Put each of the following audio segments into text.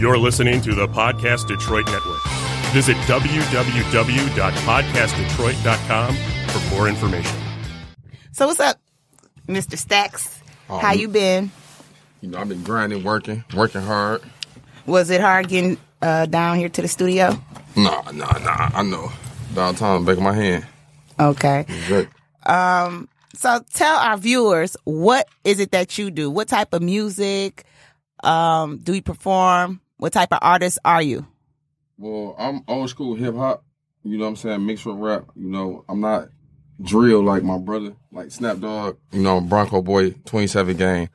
You're listening to the Podcast Detroit Network. Visit www.podcastdetroit.com for more information. So what's up, Mr. Stacks? How you been? You know, I've been grinding, working, working hard. Was it hard getting uh, down here to the studio? Nah, nah, nah. I know. Downtown, back of my hand. Okay. Great. So tell our viewers what is it that you do? What type of music um, do you perform? What type of artist are you? Well, I'm old school hip hop. You know what I'm saying? Mixed with rap. You know, I'm not drill like my brother, like Snap Dog. You know, Bronco Boy, 27 gang.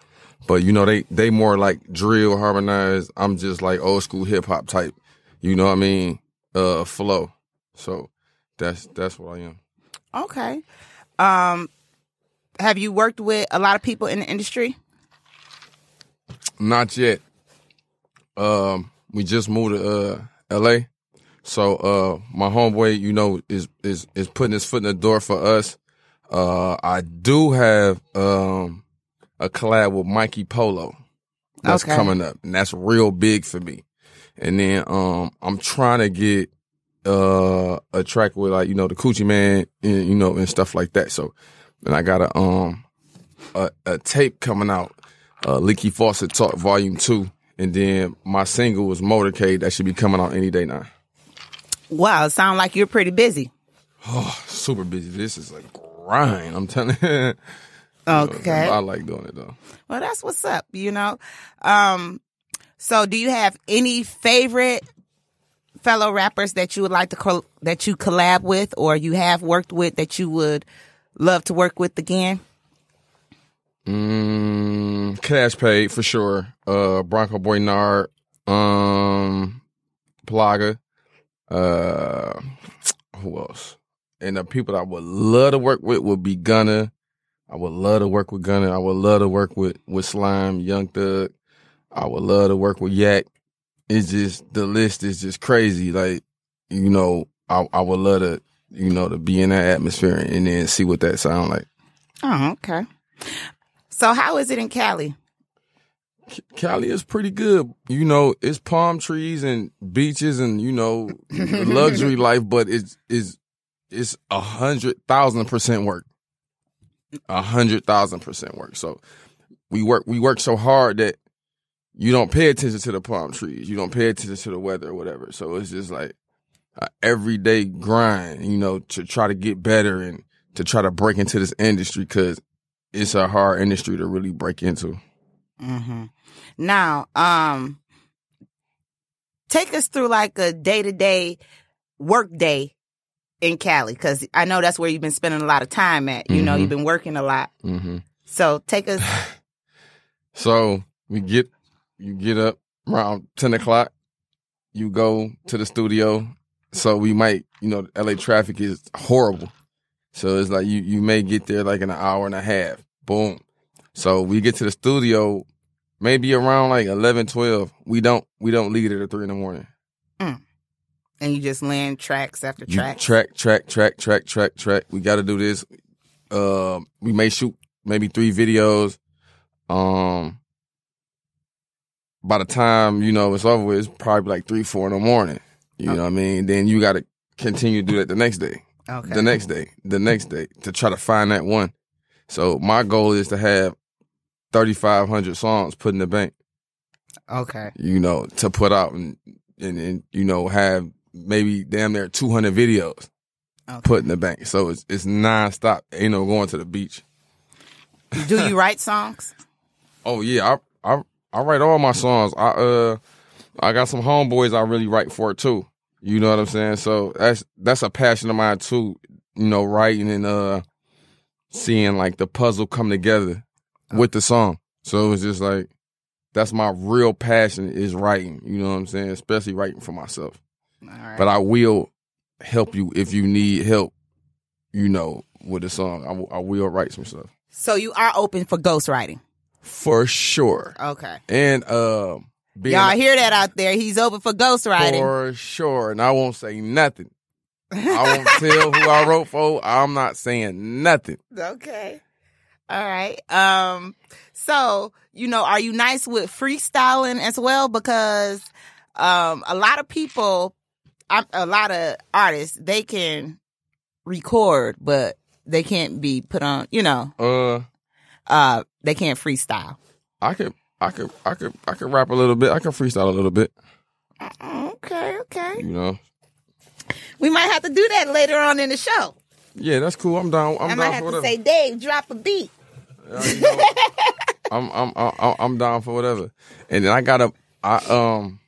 But you know, they they more like drill, harmonized. I'm just like old school hip hop type. You know what I mean? Uh, flow. So that's that's what I am. Okay. Um, have you worked with a lot of people in the industry? Not yet. Um, we just moved to uh LA. So uh my homeboy, you know, is is is putting his foot in the door for us. Uh I do have um a collab with Mikey Polo that's Okay. coming up. And that's real big for me. And then um I'm trying to get uh a track with like, you know, the Coochie Man and you know, and stuff like that. So and I got a um a, a tape coming out, uh Leaky Faucet Talk Volume Two. And then my single was Motorcade that should be coming out any day now. Wow, it sounds like you're pretty busy. Oh, super busy. This is a grind. I'm telling you. Okay. I like doing it though. Well, that's what's up, you know. Um, so do you have any favorite fellow rappers that you would like to col- that you collab with or you have worked with that you would love to work with again? Mm, cash paid for sure. Uh, Bronco Boynard, um, Plaga, uh, who else? And the people that I would love to work with would be Gunna. I would love to work with Gunna. I would love to work with with Slime, Young Thug. I would love to work with Yak. It's just the list is just crazy. Like you know, I I would love to you know to be in that atmosphere and then see what that sound like. Oh, okay. So how is it in Cali? Cali is pretty good. You know, it's palm trees and beaches and you know luxury life, but it's it's it's a hundred thousand percent work. A hundred thousand percent work. So we work we work so hard that you don't pay attention to the palm trees. You don't pay attention to the weather or whatever. So it's just like a everyday grind, you know, to try to get better and to try to break into this industry because it's a hard industry to really break into. hmm Now, um, take us through like a day to day work day in Cali, because I know that's where you've been spending a lot of time at. You know, Mhm. you've been working a lot. Mm-hmm. So take us. So we get you get up around ten o'clock. You go to the studio. So we might, you know, LA traffic is horrible. So it's like you you may get there like in an hour and a half. Boom. So we get to the studio maybe around like 11, 12. We don't we don't leave it at three in the morning. and you just land tracks after You tracks. track, track, track, track, track, track. We got to do this. Um, we may shoot maybe three videos. Um, by the time you know it's over, with, it's probably like three, four in the morning. You know what I mean? Then you got to continue to do that the next day, okay. the next day, the next day to try to find that one. So my goal is to have thirty five hundred songs put in the bank. okay. You know, to put out and and, and you know have maybe damn near two hundred videos Okay. put in the bank. So it's it's nonstop. Ain't no going to the beach. Do you write songs? Oh yeah, I I I write all my songs. I uh I got some homeboys I really write for too. You know what I'm saying? So that's that's a passion of mine too. You know, writing and uh seeing like the puzzle come together with the song. So it's just like that's my real passion is writing. You know what I'm saying? Especially writing for myself. All right. But I will help you if you need help. You know, with the song, I will- write some stuff so you are open for ghostwriting. for sure. Okay. And uh, Y'all hear that out there? He's open for ghostwriting. for sure. And I won't say nothing. I won't tell who I wrote for. I'm not saying nothing. Okay. All right. Um, so, you know, are you nice with freestyling as well? Because um, a lot of people, a lot of artists, they can record, but they can't be put on. You know, Uh, uh, they can't freestyle. I could, I could, I could, I could rap a little bit. I can freestyle a little bit. Okay, okay. You know. We might have to do that later on in the show. Yeah, that's cool. I'm down. I'm I might down have to whatever. say, Dave, drop a beat. Uh, you know, I'm, I'm, I'm, I'm down for whatever. And then I got a, I um,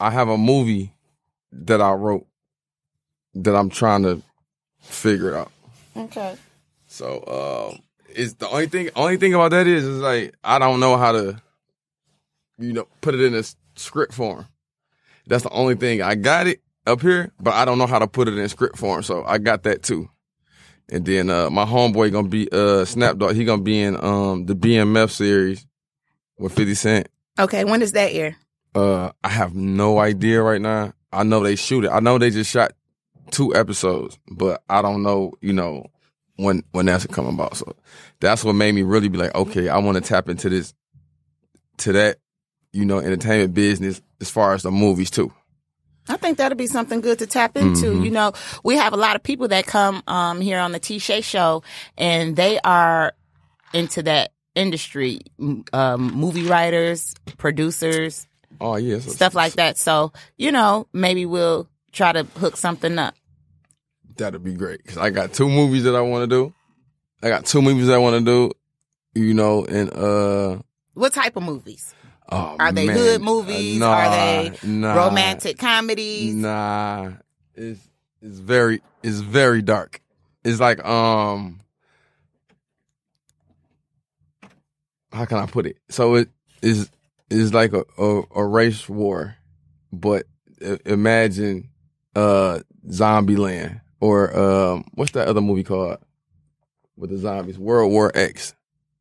I have a movie that I wrote that I'm trying to figure it out. Okay. So, um, it's the only thing. Only thing about that is, is like I don't know how to, you know, put it in a script form. That's the only thing. I got it up here, but I don't know how to put it in script form. So I got that too. And then uh my homeboy gonna be uh Snapdog. He gonna be in um the BMF series with Fifty Cent. Okay. when is that air? Uh, I have no idea right now. I know they shoot it. I know they just shot two episodes, but I don't know, you know, when when that's coming about. So that's what made me really be like, okay, I want to tap into this, to that, you know, entertainment business as far as the movies too. I think that'll be something good to tap into. Mm-hmm. You know, we have a lot of people that come um, here on the Ti'Shai show, and they are into that industry, um, movie writers, producers, Oh yeah, so stuff like that. So, you know, maybe we'll try to hook something up. that'd be great because I got two movies that I want to do. I got two movies I want to do, you know, and uh, What type of movies? Oh, Are they man. hood Uh, movies? nah, Are they nah. romantic comedies? Nah, it's it's very it's very dark. It's like um, how can I put it? So it is is like a, a a race war, but imagine uh Zombie Land or um what's that other movie called with the zombies? World War X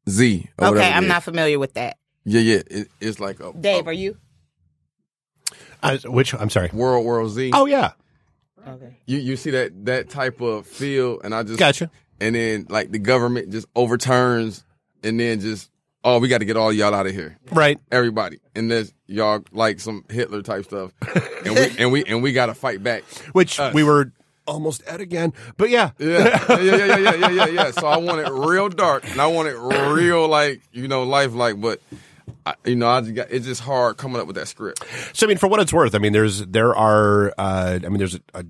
Z. Okay, I'm not familiar with that. Yeah, yeah. It, it's like a Dave, a are you? Uh, which I'm sorry. World War Z. Oh yeah, Okay. you you see that that type of feel, and I just gotcha. and then like the government just overturns, and then just oh, we got to get all y'all out of here, Right. everybody, and there's y'all like some Hitler type stuff, and we and we and we got to fight back. Which Us. we were almost at again, but yeah, Yeah, yeah, yeah, yeah, yeah, yeah, yeah, yeah. So I want it real dark, and I want it real like you know life like, but. I, you know, I just got it's just hard coming up with that script. So I mean, for what it's worth, I mean, there's there are, uh, I mean, there's a, a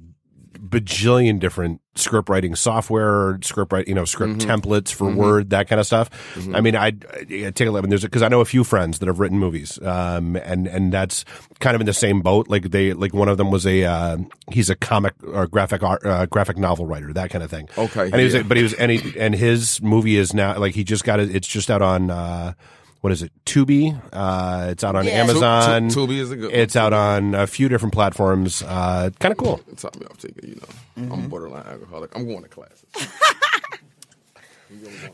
bajillion different script writing software, script write, you know, script templates for Word, that kind of stuff. I mean, I, I take a look. I mean, there's because I know a few friends that have written movies, um, and and that's kind of in the same boat. Like they, like one of them was a uh, he's a comic or graphic art, uh, graphic novel writer, that kind of thing. Okay, and he was, yeah. but he was, and he, and his movie is now like he just got it. It's just out on. Uh, what is it? Tubi. Uh, it's out on Yeah. Tu- tu- Amazon. Tubi is a good. one. It's out on a few different platforms. Uh, kind of cool. Top me off, take it. You know, Mm-hmm. I'm a borderline alcoholic. I'm going to classes.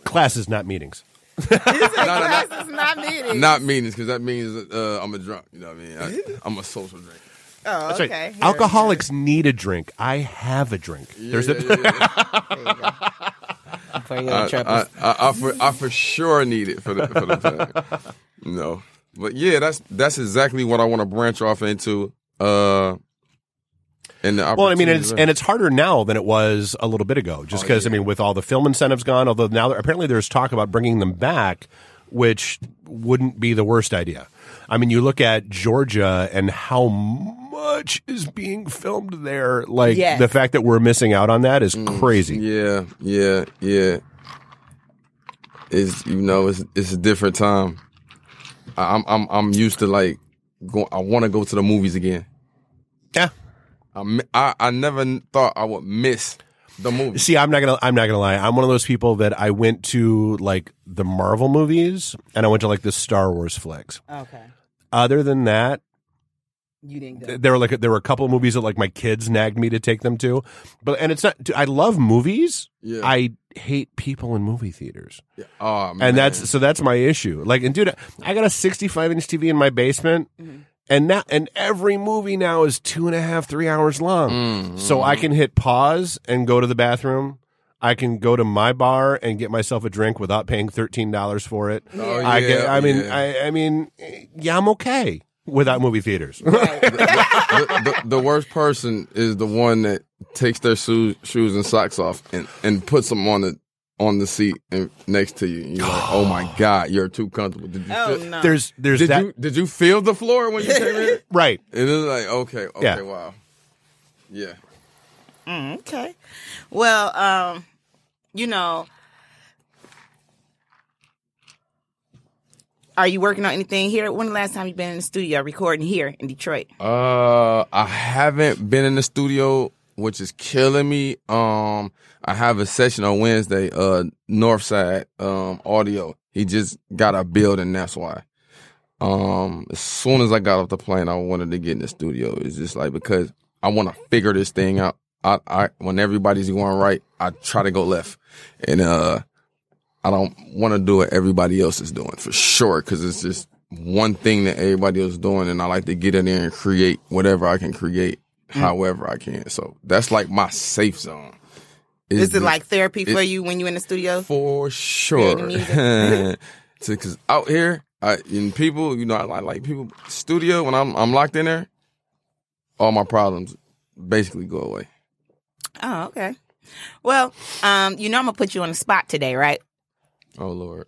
Classes, not meetings. no, no, Class is not meeting. Not meetings, because that means uh, I'm a drunk. You know what I mean? I, I'm a social drinker. oh, That's okay. right. Alcoholics need a drink. I have a drink. There's Yeah, a, yeah, yeah. For your I, troubles. I, I, I, for, I for sure need it for the for the time. No, but yeah, that's that's exactly what I want to branch off into. Uh, and the well, I mean, it's and it's harder now than it was a little bit ago. Just Oh, because yeah. I mean, with all the film incentives gone, although now apparently there's talk about bringing them back, which wouldn't be the worst idea. I mean, you look at Georgia and how much is being filmed there. Like Yes. the fact that we're missing out on that is Mm. crazy. Yeah, yeah, yeah. It's you know, it's it's a different time. I'm I'm I'm used to like going. I want to go to the movies again. Yeah. I, I I never thought I would miss the movie. See, I'm not gonna. I'm not gonna lie. I'm one of those people that I went to like the Marvel movies and I went to like the Star Wars flicks. okay. Other than that, You didn't go. there were like there were a couple of movies that like my kids nagged me to take them to, but and it's not. I love movies. Yeah. I hate people in movie theaters, Yeah. Oh man. and that's so that's my issue. Like, and dude, I got a 65 inch TV in my basement. And now, and every movie now is two and a half, three hours long. Mm, So I can hit pause and go to the bathroom. I can go to my bar and get myself a drink without paying thirteen dollars for it. Oh, yeah, I get. I mean, yeah. I, I mean, yeah, I'm okay. Without movie theaters. the, the, the worst person is the one that takes their shoes, shoes and socks off and, and puts them on the on the seat and next to you. You're like, oh my god, you're too comfortable. Did you? Oh feel, no. there's there's Did that you did you feel the floor when you came in? right. It is like okay, okay, Yeah. wow, yeah. Mm, okay. Well, um, you know, are you working on anything here? When the last time you've been in the studio recording here in Detroit? Uh, I haven't been in the studio, which is killing me. Um, I have a session on Wednesday. Uh, Northside um Audio. He just got a building. That's why. Um, as soon as I got off the plane, I wanted to get in the studio. It's just like because I want to figure this thing out. I, I when everybody's going right, I try to go left, and uh, I don't want to do what everybody else is doing for sure because it's just one thing that everybody else is doing, and I like to get in there and create whatever I can create, however I can. So that's like my safe zone. Is it the- like therapy for it- you when you're in the studio? for sure. Because out here, I, and people, you know, I like, like people studio when I'm I'm locked in there. All my problems basically go away. Oh, okay. Well, um, you know I'm gonna put you on the spot today, right? Oh Lord.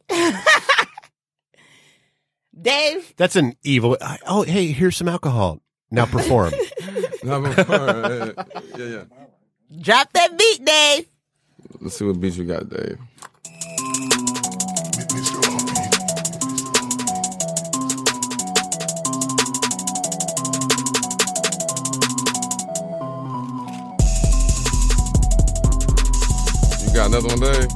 Dave, That's an evil. I- Oh, hey, here's some alcohol. Now perform. yeah, yeah. drop that beat, Dave. Let's see what beats you got, Dave. You got another one, Dave?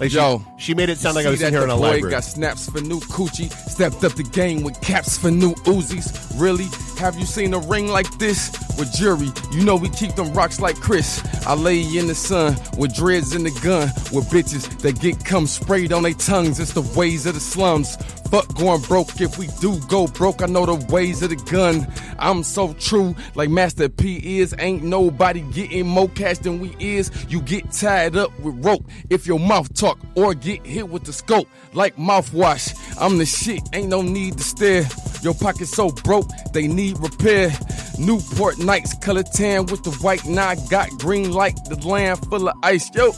Like Yo. she, she made it sound like I was sitting here in a library. got snaps for new coochie. Stepped up the game with caps for new Uzis. Really? Have you seen a ring like this? With jury, you know we keep them rocks like Chris. I lay in the sun with dreads in the gun. With bitches that get cum sprayed on their tongues. It's the ways of the slums. Fuck going broke if we do go broke. I know the ways of the gun. I'm so true, like Master P is. Ain't nobody getting more cash than we is. You get tied up with rope if your mouth talk or get hit with the scope like mouthwash. I'm the shit, ain't no need to stare. Your pockets so broke, they need repair. Newport Nights, color tan with the white. Now I got green like the land full of ice. Yo,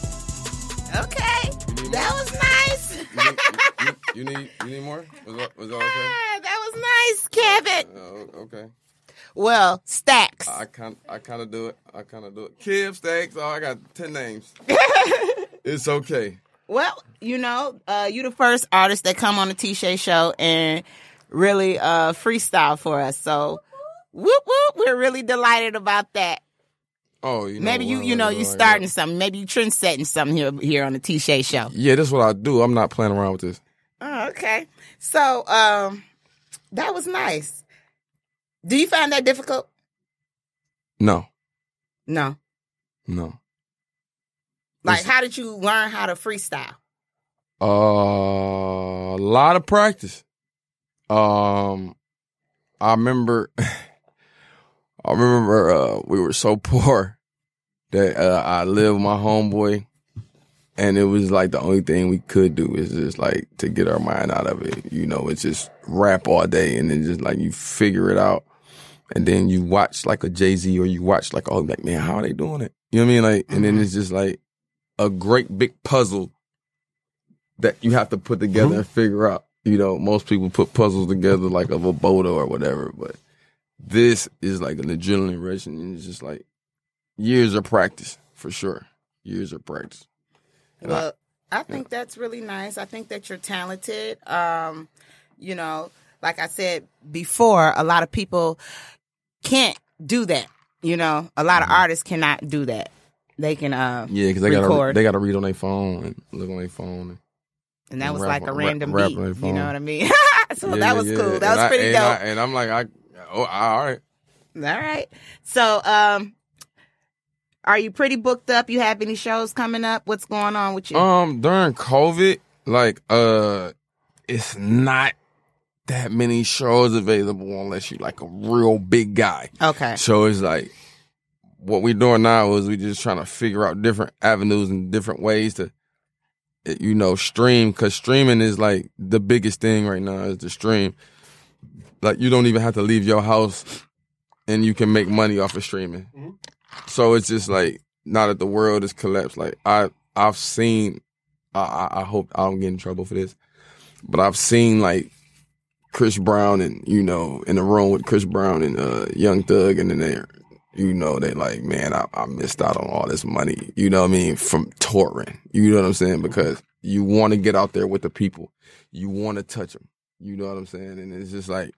Okay, that was nice. You, need you need more? Was that, was that Ah, that was nice, Kevin. Oh, okay. Well, stacks. I kind I kind of do it. I kind of do it. Kib Stacks. Oh, I got ten names. it's okay. Well, you know, uh, you the first artist that come on the Ti'Shai show and really uh, freestyle for us. So, whoop whoop, we're really delighted about that. Oh, you know, Maybe you, you know, you well, starting something. Maybe you trend setting something here here on the Ti'Shai show. Yeah, that's what I do. I'm not playing around with this. Okay. So, um, that was nice. Do you find that difficult? No, No. no. Like, It's- how did you learn how to freestyle? Uh, a lot of practice. Um, I remember, I remember, uh, we were so poor that, uh, I lived with my homeboy and it was like the only thing we could do is just like to get our mind out of it. You know, it's just rap all day and then just like you figure it out. And then you watch like a Jay Z or you watch like, oh, like, man, how are they doing it? You know what I mean? Like, and then mm-hmm. it's just like a great big puzzle that you have to put together mm-hmm. and figure out. You know, most people put puzzles together like of a bodo or whatever, but this is like an adrenaline rush and it's just like years of practice for sure. Years of practice. Well, I think that's really nice. I think that you're talented. Um, you know, like I said before, a lot of people can't do that. You know, a lot of artists cannot do that. They can, uh, Yeah, because they gotta Record. they gotta read on their phone and look on their phone. and that And was rap like a rap- random rap beat. on their You phone. know what I mean? so Yeah, that was yeah. cool. That And was I- pretty and dope. I, and I'm like, I oh, all right. All right. So, um, are you pretty booked up? You have any shows coming up? What's going on with you? Um, during COVID, like, uh, it's not that many shows available unless you're like a real big guy. okay. So it's like what we're doing now is we just trying to figure out different avenues and different ways to you know, stream because streaming is like the biggest thing right now is the stream. Like you don't even have to leave your house, and you can make money off of streaming. So it's just like now that the world is collapsed. Like I I've seen. I I, I hope I don't get in trouble for this, but I've seen like Chris Brown and you know in the room with Chris Brown and uh, Young Thug, and then they're you know they like man I, I missed out on all this money. You know what I mean from touring. You know what I'm saying because you want to get out there with the people. You want to touch them. You know what I'm saying, and it's just like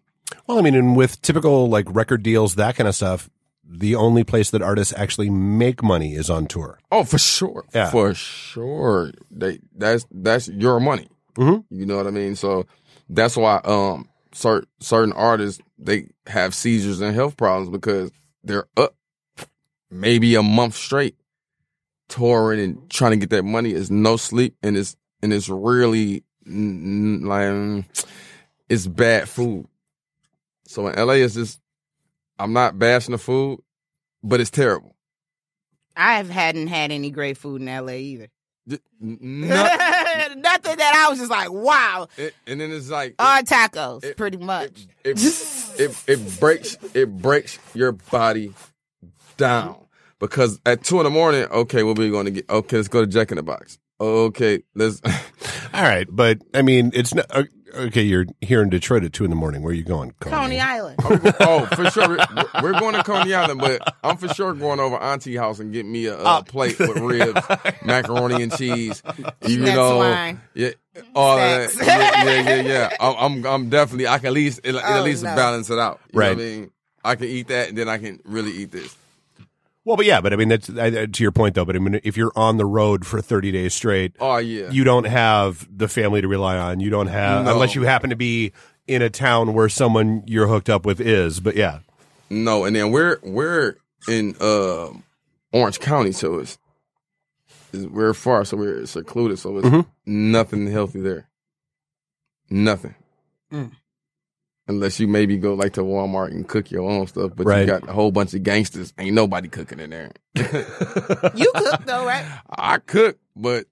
Well, I mean, and with typical like record deals, that kind of stuff, the only place that artists actually make money is on tour. Oh, for sure. Yeah. For sure. They that's that's your money. Mhm. You know what I mean? So that's why um certain certain artists they have seizures and health problems because they're up maybe a month straight touring and trying to get that money. Is no sleep and it's and it's really like it's bad food. So in LA it's just I'm not bashing the food, but it's terrible. I have hadn't had any great food in LA either. Th- n- not- Nothing that I was just like, wow. It, and then it's like All tacos, it- pretty much. it, it it breaks it breaks your body down because at two in the morning, okay, what are we going to get? Okay, let's go to Jack in the Box. Okay, let's. All right, but I mean, it's not uh, okay. You're here in Detroit at two in the morning. Where are you going? Coney Island. Oh, oh, for sure, we're, we're going to Coney Island, but I'm for sure going over Auntie house and get me a, a plate with ribs, macaroni and cheese. You That's know, wine. yeah, all of that. Yeah, yeah, yeah, yeah. I'm, I'm, I'm definitely. I can at least, it, Oh, at least no. balance it out. You Right. Know what I mean, I can eat that, and then I can really eat this. Well, but yeah, but I mean, that's uh, to your point though. But I mean, if you're on the road for 30 days straight, Oh yeah. you don't have the family to rely on. You don't have No. unless you happen to be in a town where someone you're hooked up with is. But yeah, No, and then we're we're in uh, Orange County, so it's, it's we're far, so we're secluded, so it's Mhm. nothing healthy there. Nothing. Mm. Unless you maybe go like to Walmart and cook your own stuff, but Right. you got a whole bunch of gangsters. Ain't nobody cooking in there. You cook though, right? I cook, but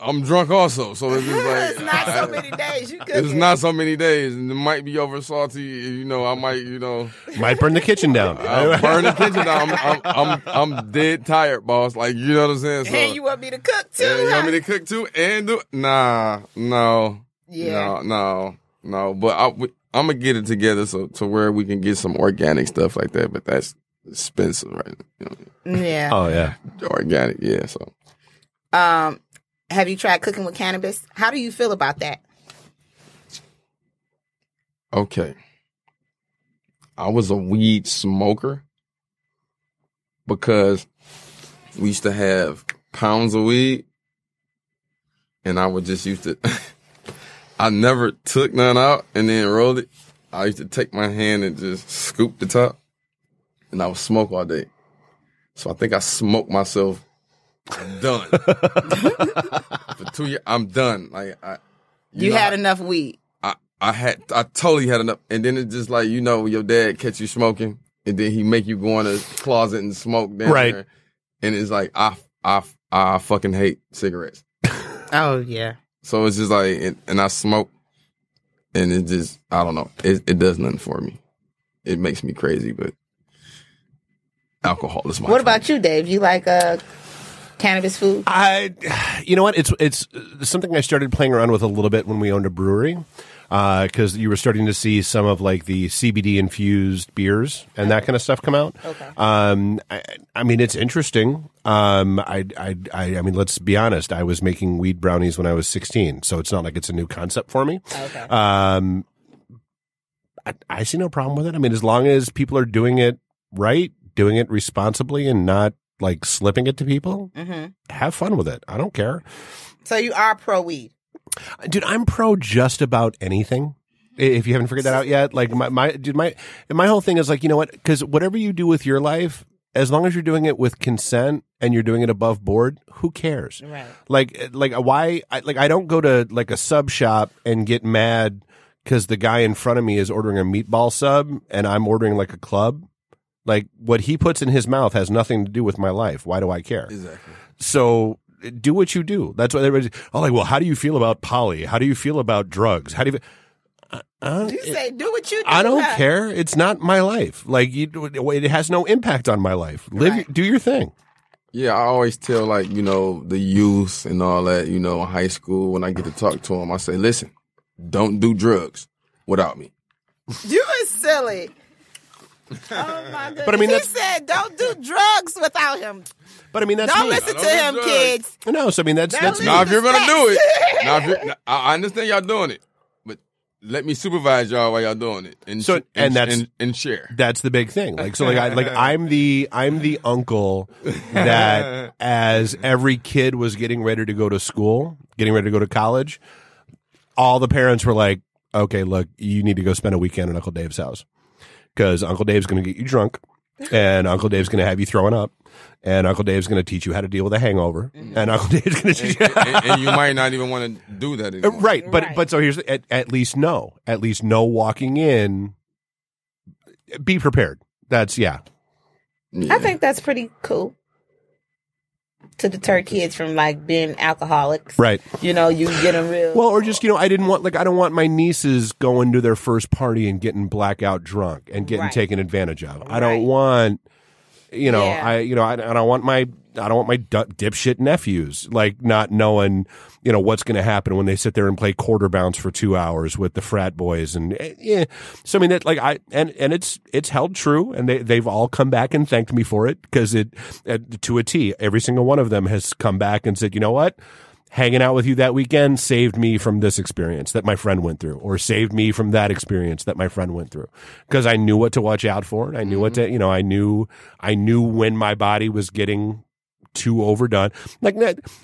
I'm drunk also, so it's just like it's not so many days. You cook. It's not so many days, and it might be over salty. You know, I might, you know. might burn the kitchen down. I'm the kitchen down. I'm, I'm, I'm, I'm dead tired, boss. Like, you know what I'm saying? So, and you want me to cook too? yeah, you want me to cook too and do Nah, no. Yeah. No, no, no. But I, I'm going to get it together so to where we can get some organic stuff like that. But that's expensive, right? You know, Yeah. Oh yeah. organic, yeah. So, Um, have you tried cooking with cannabis? How do you feel about that? okay. I was a weed smoker because we used to have pounds of weed and I would just used to I never took none out and then rolled it. I used to take my hand and just scoop the top and I would smoke all day. So I think I smoked myself done. For two years, I'm done. Like I You, know, had I- enough weed. I, I had I totally had enough and then it's just like you know your dad catch you smoking and then he make you go in a closet and smoke down Right. there. And it's like I I I fucking hate cigarettes. Oh yeah. So it's just like and, and I smoke and it just I don't know. It it does nothing for me. It makes me crazy, but alcohol is my What friend. about you, Dave? You like uh cannabis food? I, you know what? It's it's uh, something I started playing around with a little bit when we owned a brewery, because you were starting to see some of like the CBD infused beers and that kind of stuff come out. Okay. Um, I, I mean, it's interesting. Um, I, I, I, I mean, let's be honest. I was making weed brownies when I was 16, so it's not like it's a new concept for me. Okay. Um, I, I see no problem with it. I mean, as long as people are doing it right, doing it responsibly, and not like slipping it to people, hmm have fun with it. I don't care. So you are pro weed. Dude, I'm pro just about anything. If you haven't figured that out yet, like my, my, dude, my, my whole thing is like, you know what? Cause whatever you do with your life, as long as you're doing it with consent and you're doing it above board, who cares? Right. Like, eh, like uh, why, I, like I don't go to like a sub shop and get mad because the guy in front of me is ordering a meatball sub and I'm ordering like a club. Like what he puts in his mouth has nothing to do with my life. Why do I care? Exactly. So eh, do what you do. That's what everybody's. Oh, like, well, how do you feel about poly? How do you feel about drugs? How do you? Uh, uh, You say eh, do what you do. I don't huh? care. It's not my life. Like you, it has no impact on my life. Live, Right. do your thing. Yeah, I always tell like you know the youth and all that. You know, in high school when I get to talk to them, I say, "Listen, don't do drugs without me." You is silly. Oh my goodness. But I mean, he that's- said don't do drugs without him. But I mean, that's Don't me. listen Don't to do him, drugs. kids. No, so I mean, that's Don't that's. Now, if you're gonna do it, now if you're, now, I I understand y'all doing it, but let me supervise y'all while y'all doing it, and So- sh- and that's- and, and share. That's the big thing. Like so, like I like I'm the I'm the uncle that as every kid was getting ready to go to school, getting ready to go to college, all the parents were like, "Okay, look, you need to go spend a weekend at Uncle Dave's house because Uncle Dave's going to get you drunk, and Uncle Dave's going to have you throwing up." And Uncle Dave's going to teach you how to deal with a hangover, mm-hmm. and Uncle Dave's going to teach you. and, and you might not even want to do that anymore. Uh, right, but Right. but so here's at, at least no, at least no walking in. Be prepared. That's yeah. Yeah. I think that's pretty cool to deter kids from like being alcoholics. Right. You know, you get them real. Well, or just you know, I didn't want like I don't want my nieces going to their first party and getting blackout drunk and getting Right. taken advantage of. I Right. don't want, you know, Yeah. I you know I, I don't want my I don't want my dipshit nephews like not knowing you know what's going to happen when they sit there and play quarter bounce for two hours with the frat boys and eh, yeah. So I mean, that like I and and it's it's held true, and they they've all come back and thanked me for it because it uh, to a T. Every single one of them has come back and said, you know what hanging out with you that weekend saved me from this experience that my friend went through or saved me from that experience that my friend went through because I knew what to watch out for and I knew what to you know I knew I knew when my body was getting too overdone like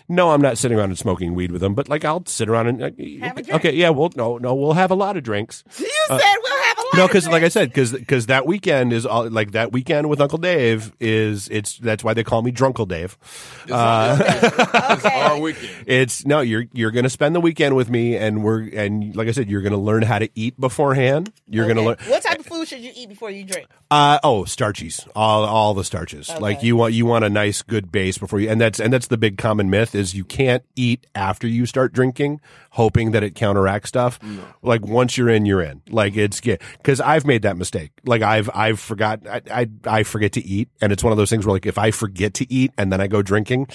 no I'm not sitting around and smoking weed with them but like I'll sit around and uh, Have a drink. okay yeah well no no we'll have a lot of drinks you said we'll have a lot. No, because like I said, because because that weekend is all like that weekend with Uncle Dave is it's that's why they call me Drunkle Dave. It's Okay. our weekend. It's no, you're you're gonna spend the weekend with me, and we're and like I said, you're gonna learn how to eat beforehand. You're gonna learn. What type of food should you eat before you drink? Uh, oh, starchies, all all the starches. Like you want you want a nice good base before you, and that's and that's the big common myth is you can't eat after you start drinking, hoping that it counteracts stuff. Like once you're in, you're in. Like it's because I've made that mistake. Like I've I've forgot I, I I forget to eat, and it's one of those things where like if I forget to eat and then I go drinking,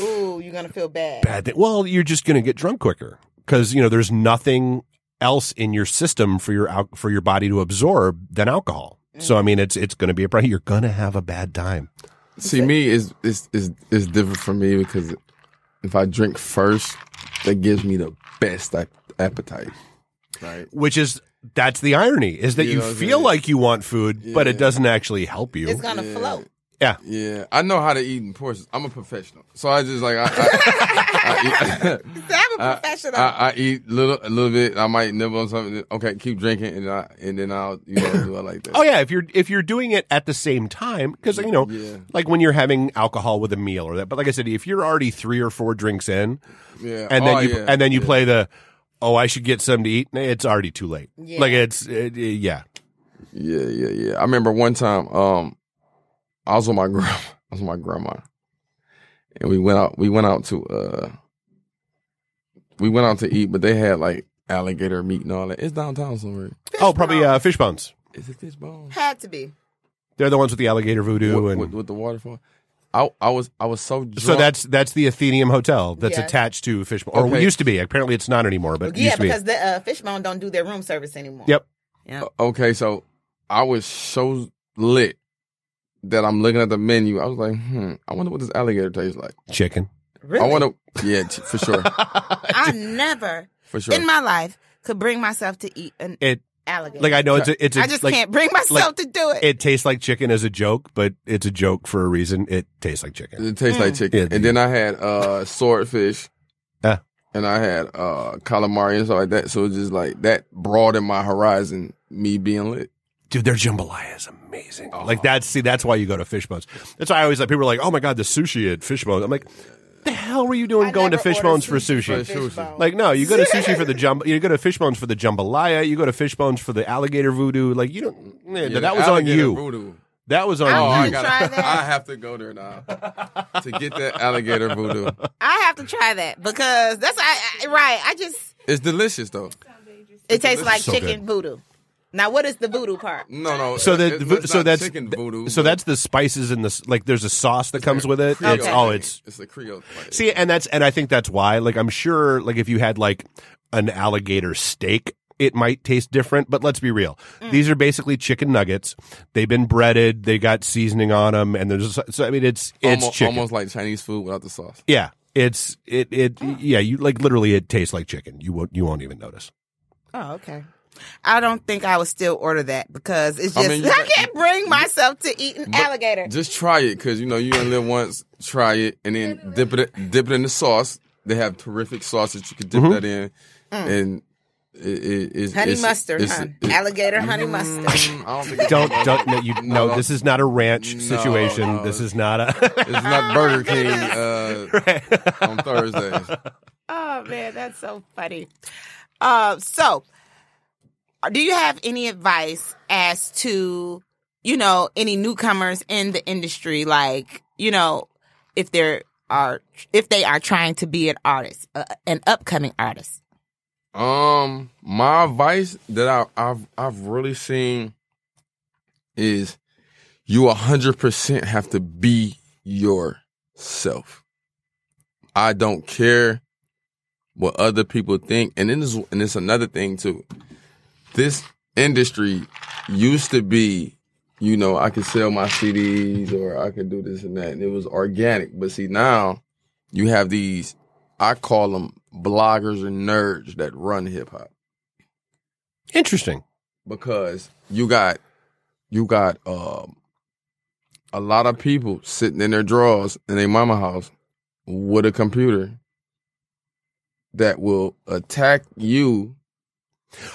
Ooh, you're gonna feel bad. bad thing. Well, you're just going to get drunk quicker because you know there's nothing else in your system for your al- for your body to absorb than alcohol. So I mm. mean, it's it's going to be a problem. You're going to have a bad time. See, me is is is is different for me because if I drink first, that gives me the best appetite. Right. Which is that's the irony is that You you, know feel saying? like you want food, but it doesn't actually help you. It's gonna float. yeah. Yeah, I know how to eat in portions. I'm a professional, so I just like I, I, I, eat, I'm a I, professional. I, I eat little a little bit. I might nibble on something. Okay, keep drinking, and I, and then I'll you know do it like that. Oh yeah, if you're if you're doing it at the same time, because you know, Yeah. like when you're having alcohol with a meal or that. But like I said, if you're already three or four drinks in, yeah. and then Oh, you yeah, and then you yeah. play the oh I should get some to eat. It's already too late. Yeah. Like it's it, yeah. Yeah, yeah, yeah. I remember one time, um, I was with my grandma. I was with my grandma, and we went out. We went out to uh, we went out to eat, but they had like alligator meat and all that. It's downtown somewhere. oh, probably uh, Fishbones. Is it this bone? Had to be. They're the ones with the alligator voodoo With, and with, with the waterfall. I I was I was so drunk. so that's that's the Atheneum Hotel that's Yes. attached to Fishbone, or Okay. used to be. Apparently, it's not anymore, but Yeah, used to be. because the uh, Fishbone don't do their room service anymore. Yep. Yeah. okay. So I was so lit that I'm looking at the menu. I was like, hmm, I wonder what this alligator tastes like. Chicken. Really? I want to, yeah, for sure, I never for sure. in my life could bring myself to eat an It alligator. like I know it's a, it's a, I just like, can't bring myself to do it. It tastes like chicken as a joke, but it's a joke for a reason. It tastes like chicken. It tastes like chicken. Yeah, and then I had uh swordfish. Yeah. And I had uh calamari and stuff like that. So it's just like that broadened my horizon, me being lit. Dude, their jambalaya is amazing. Oh. Like that's see, that's why you go to Fishbones. That's why I always like people are like, oh my god, the sushi at Fishbones. I'm like, the hell were you doing I going to never order Fishbones for sushi sushi? from Fishbone. Like no, you go to sushi for the jumbo. You go to Fishbones for the jambalaya. You go to Fishbones for the alligator voodoo. Like you don't. eh, Yeah, that was on alligator you. Voodoo. That was on I Oh, I you. gotta. try that. I have to go there now to get that alligator voodoo. I have to try that because that's I, I right. I just It's delicious though. it tastes like so chicken voodoo. Now, what is the voodoo part? No, no. So that it- it's so not that's chicken voodoo. so but that's the spices and the like. There's a sauce that comes with it. Creole It's Okay. oh, thing. it's it's a Creole. thing. see, and that's and I think that's why. Like I'm sure, like if you had like an alligator steak. It might taste different, but let's be real. Mm. These are basically chicken nuggets. They've been breaded. They got seasoning on them, and there's so I mean it's it's almost, chicken. almost like Chinese food without the sauce. Yeah, it's it it yeah. You like literally it tastes like chicken. You won't you won't even notice. Oh, okay. I don't think I would still order that because it's just I, mean, you got- can't bring myself to eating But alligator. Just try it because you know you only live once. Try it and then dip it dip it in the sauce. They have terrific sauce that you can dip Mm-hmm. that in, and it, it, it's honey it's- mustard, it's- huh? it- alligator honey mustard. Mm, don't Don't don't no, you no. no. This is not a ranch No, situation. no. This is not a. It's not Burger King uh, on Thursdays. Oh man, that's so funny. Uh, so, do you have any advice as to you know any newcomers in the industry, like you know if they're are if they are trying to be an artist, uh, an upcoming artist? Um, my advice that I, I've I've really seen is you a hundred percent have to be yourself. I don't care what other people think, and then this and it's another thing too. This industry used to be, you know, I could sell my CDs or I could do this and that, and it was organic. But see now, you have these I call them bloggers and nerds that run hip hop Interesting. because you got you got um a lot of people sitting in their drawers in their mama house with a computer that will attack you.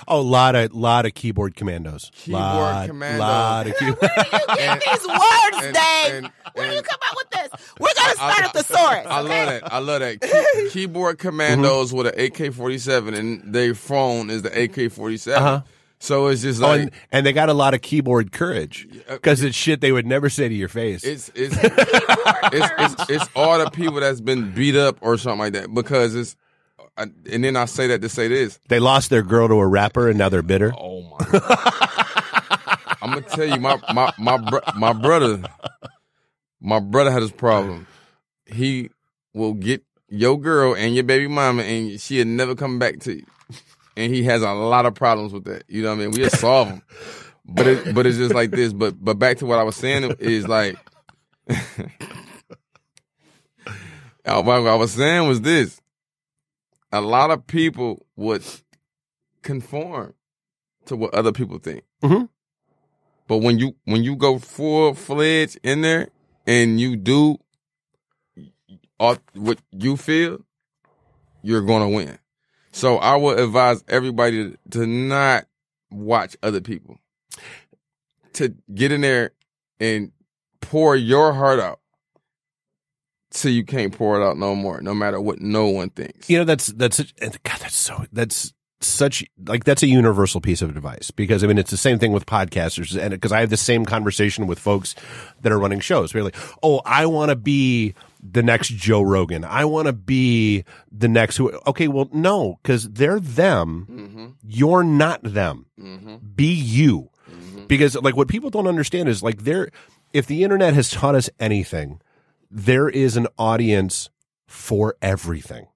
Oh, lot of lot of keyboard commandos. Keyboard lot, commandos. Lot of key- Where do you get these words, and- Dave? and- Where do you come up with this? We're gonna start I- at the source. I okay? love that. I love that. Key- keyboard commandos with an AK forty seven and their phone is the AK forty seven. Uh-huh. So it's just Oh, like and, and they got a lot of keyboard courage because it's shit they would never say to your face. it's it's it's, it's it's all the people that's been beat up or something like that because it's I, and then I say that to say this. they lost their girl to a rapper and now they're bitter. Oh my! I'm gonna tell you, my my my bro- my brother, my brother had this problem. He will get your girl and your baby mama, and she'll never come back to you. And he has a lot of problems with that. You know what I mean? We'll solve them, but it, but it's just like this. But but back to what I was saying is like, what I was saying was this: a lot of people would conform to what other people think. Mhm. But when you when you go full fledged in there and you do all, what you feel, you're gonna win. So I would advise everybody to not watch other people. To get in there and pour your heart out so you can't pour it out no more, no matter what no one thinks. You know, that's that's such- God, that's so that's such like that's a universal piece of advice because I mean it's the same thing with podcasters and because I have the same conversation with folks that are running shows. We're like, oh, I want to be the next Joe Rogan. I want to be the next who. Okay, well, no, because they're them. Mm-hmm. You're not them. Mm-hmm. Be you. Mm-hmm. Because like what people don't understand is like they're if the internet has taught us anything, there is an audience for everything.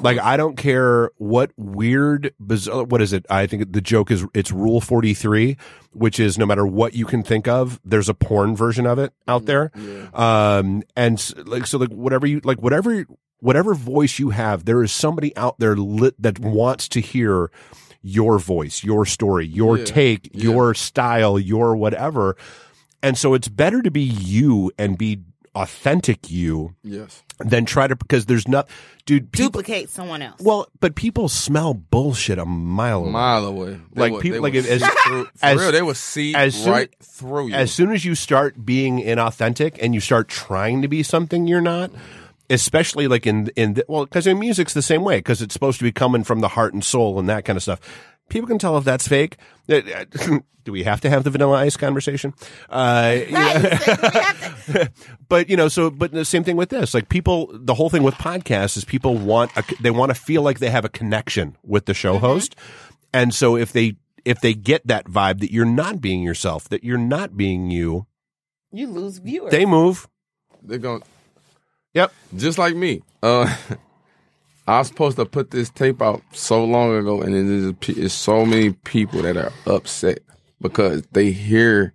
Like I don't care what weird bizarre what is it? I think the joke is it's rule 43, which is no matter what you can think of, there's a porn version of it out there. Um and like so like whatever you like whatever whatever voice you have, there is somebody out there lit that wants to hear your voice, your story, your Yeah. take, Yeah. your style, your whatever. And so it's better to be you and be authentic you yes. Then try to because there's not dude people, Duplicate someone else. well but people smell bullshit a mile away mile away. They Like, would- people- like, would as- see through, for as- real, they will see as soon- right through you. as soon as you start being inauthentic and you start trying to be something you're not especially like in in the, well because in music's the same way because it's supposed to be coming from the heart and soul and that kind of stuff People can tell if that's fake. Uh, Do we have to have the vanilla ice conversation? Uh, you know- but you know, so but the same thing with this. Like people, the whole thing with podcasts is people want a, they want to feel like they have a connection with the show host, and so if they if they get that vibe that you're not being yourself, that you're not being you, you lose viewers. they move. They're going Yep. just like me. Uh, I was supposed to put this tape out so long ago, and it is it's so many people that are upset because they hear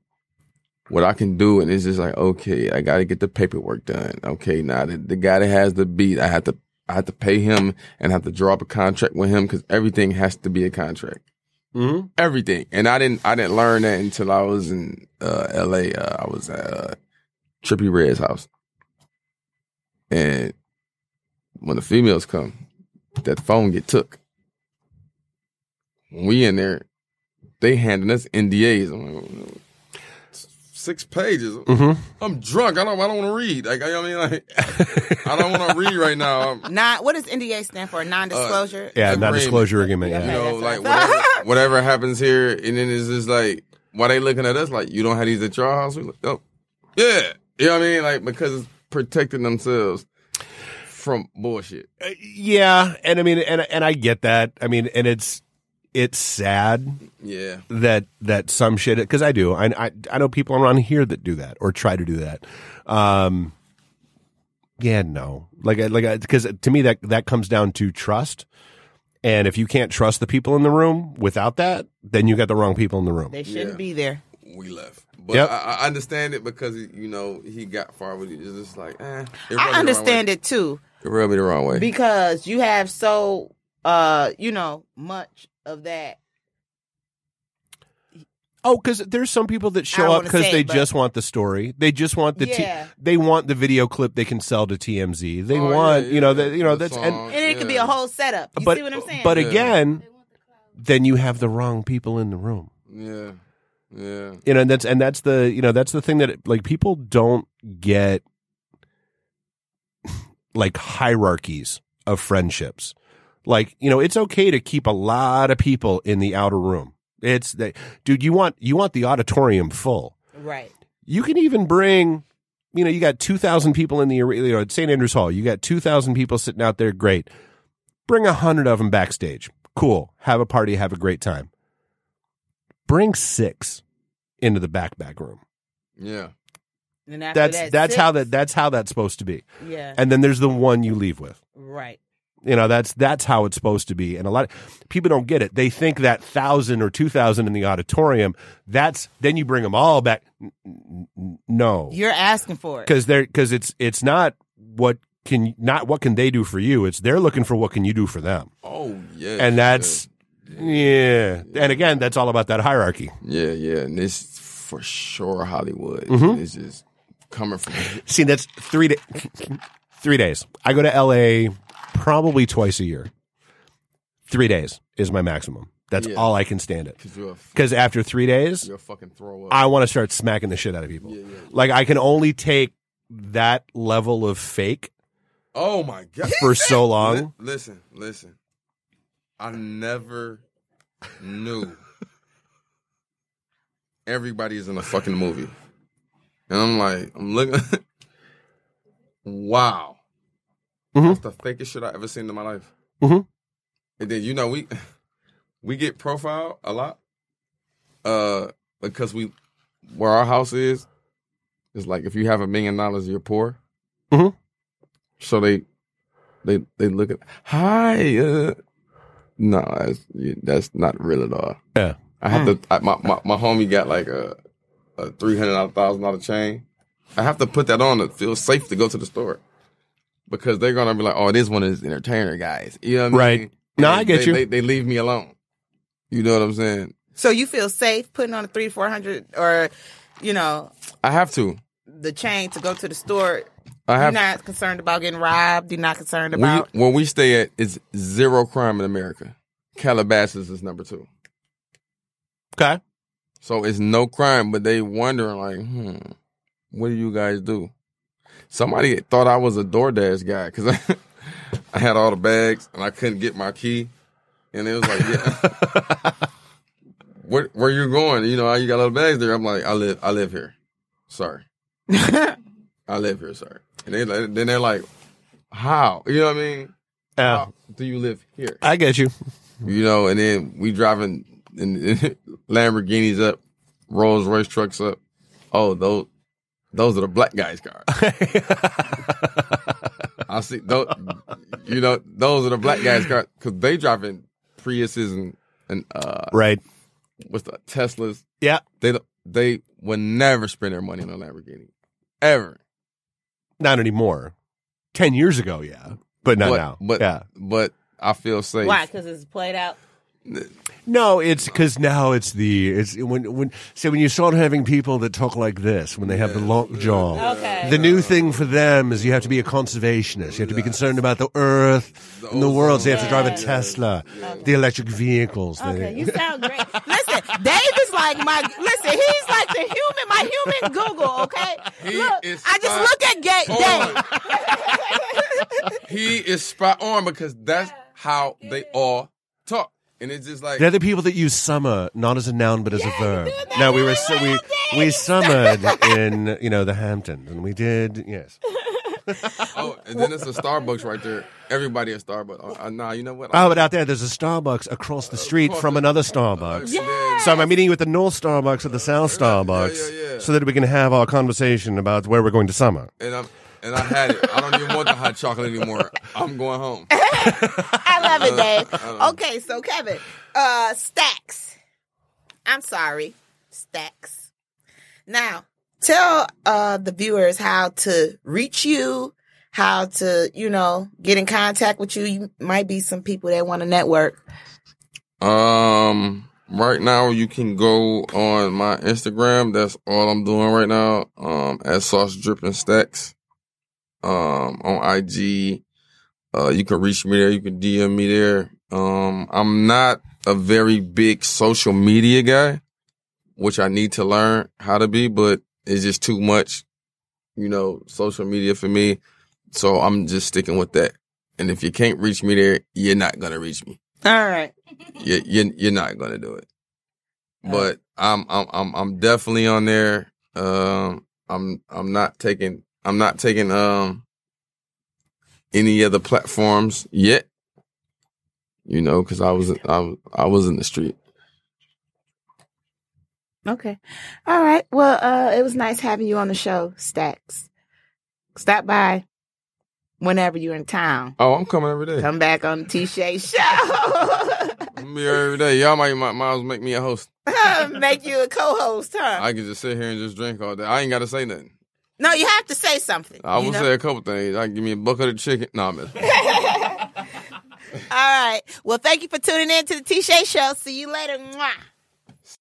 what I can do, and it's just like, okay, I got to get the paperwork done. Okay, now the, the guy that has the beat, I have to I have to pay him and have to draw up a contract with him because everything has to be a contract. Mm-hmm. Everything, and I didn't I didn't learn that until I was in uh, L.A. Uh, I was at uh, Trippie Redd's house. And when the females come, that phone get took. When we in there, they handing us NDAs. I'm like, six pages. Mm-hmm. I'm drunk. I don't. I don't want to read. Like I mean, like I don't want to read right now. I'm, Non, what does NDA stand for? Non-disclosure. Yeah, Agreement. non-disclosure agreement. you know, that's like whatever, whatever happens here, and then it's just like, why they looking at us like you don't have these at your house? We like, oh, yeah, you know what I mean? Like because it's protecting themselves from bullshit. Uh, yeah, and I mean, and and I get that. I mean, and it's it's sad Yeah, that that some shit because I do. I, I I know people around here that do that or try to do that. Um, yeah, no, like I- like because to me that that comes down to trust. And if you can't trust the people in the room without that, then you got the wrong people in the room. They shouldn't Yeah. be there. we left. But Yep. I, I understand it because you know he got far with it. It's just like, eh. It I understand it too It rubbed me the wrong way. because you have so, uh, you know, much of that. Oh, because there's some people that show up because they it, but- just want the story. They just want the t- they want the video clip they can sell to TMZ. They Oh, want yeah, you know yeah, that you know the that's and song, And it could be a whole setup. You but see what I'm saying? but Yeah. again, then you have the wrong people in the room. Yeah, yeah. You know, and that's and that's the you know that's the thing that like people don't get like hierarchies of friendships. Like you know, it's okay to keep a lot of people in the outer room. It's that, dude. You want you want the auditorium full. right. You can even bring, you know, you got 2,000 people in the arena, you know, at St. Andrews Hall. You got 2,000 people sitting out there. Great. Bring a hundred of them backstage. Cool. Have a party. Have a great time. Bring six into the back back room. Yeah. And after That's that, that's six- how that that's how that's supposed to be. Yeah. And then there's the one you leave with. right. You know, that's that's how it's supposed to be. And a lot of people don't get it. They think that thousand or two thousand in the auditorium. That's then you bring them all back. No, You're asking for it. because they're because it's it's not what can not what can they do for you. It's they're looking for what can you do for them, Oh yeah. and that's yeah. And again, that's all about that hierarchy. yeah, yeah. And this for sure Hollywood. Mm-hmm. It's just coming from. See, that's three da- three days. I go to L.A. probably twice a year. Three days is my maximum. That's Yeah. all I can stand it. Because you're a, Because after three days, you're a fucking throw up. I want to start smacking the shit out of people. Yeah, yeah. Like I can only take that level of fake oh my god. for so Li- long. listen, listen. I never knew everybody is in a fucking movie. And I'm like, I'm looking. wow. Mhm. That's the fakest shit I ever seen in my life. Mhm. And then you know we we get profiled a lot, uh, because we where our house is is like if you have a million dollars, you're poor. Mhm. So they they they look at hi. Uh, no, that's that's not real at all. Yeah. I have to. I, my, my my homie got like a a three hundred thousand dollar chain. I have to put that on to feel safe to go to the store because they're gonna be like, "Oh, this one is entertainer guys." You know what I Right. mean? No, And I get they, you. They, they leave me alone. You know what I'm saying? So you feel safe putting on a three, four hundred, or you know, I have to. the chain to go to the store. I You're have. not concerned about getting robbed. You're not concerned we, about. where we stay at is zero crime in America. Calabasas is number two. Okay. So it's no crime, but they wondering like, hmm, what do you guys do? Somebody thought I was a DoorDash guy because I, I had all the bags and I couldn't get my key, and it was like, yeah, where where you going? You know, you got little bags there. I'm like, I live I live here. Sorry, I live here. Sorry. And they then they're like, how? You know what I mean? Yeah. How do you live here? I get you. You know, and then we driving in, Lamborghinis up, Rolls Royce trucks up. Oh, those those are the black guys' cars. I see those. You know, those are the black guys' cars because they driving Priuses and and uh, Right. what's the Teslas. Yeah. They they would never spend their money on a Lamborghini, ever. Not anymore. Ten years ago, yeah, but not but, now. But yeah. but I feel safe. Why? Because it's played out. No, it's because now it's the it's when when so when you start having people that talk like this when they have the long jaw. Okay. The new thing for them is you have to be a conservationist. You have to be concerned about the earth and the world. So you have to drive a Tesla, the electric vehicles. the- Okay, you sound great. Listen, Dave is like my. Listen, he's like the human, my human Google. Okay, He look, is I just look at Ga- Dave. he is spot on because that's how they all talk, and it's just like They're the people that use summer not as a noun but as a verb. No, we were so, we we summered in you know the Hamptons and we did yes. oh, and then it's a Starbucks right there. Everybody at Starbucks. Oh, uh, nah, you know what? Oh, but out there, there's a Starbucks across the street across from the- another Starbucks. Yeah. So I'm meeting you at the North Starbucks or the South Starbucks yeah, yeah. so that we can have our conversation about where we're going to summer. and I'm and I had it. I don't even want the hot chocolate anymore. I'm going home. I love it, Dave. Okay, so Kevin, uh, Stacks. I'm sorry, Stacks. Now, tell uh the viewers how to reach you, how to, you know, get in contact with you. You might be some people that want to network. Um, right now you can go on my Instagram. That's all I'm doing right now. Um, at Sauce Dripping Stacks. Um, on IG, uh, you can reach me there. You can DM me there. Um, I'm not a very big social media guy, which I need to learn how to be, but it's just too much, you know, social media for me. So I'm just sticking with that. And if you can't reach me there, you're not gonna reach me All right. you you you're not gonna do it. But I'm I'm I'm I'm definitely on there. Um, I'm I'm not taking I'm not taking um any other platforms yet. You know, because I was I I was in the street. Okay. All right. Well, uh, it was nice having you on the show, Stacks. Stop by whenever you're in town. Oh, I'm coming every day. Come back on the Ti'Shai show. I'm here every day. Y'all might might, might as well make me a host. Make you a co-host, huh? I can just sit here and just drink all day. I ain't got to say nothing. No, you have to say something. I will know? say a couple things. I can give me a bucket of chicken. No, man. All right. Well, thank you for tuning in to the Ti'Shai show. See you later. Mwah.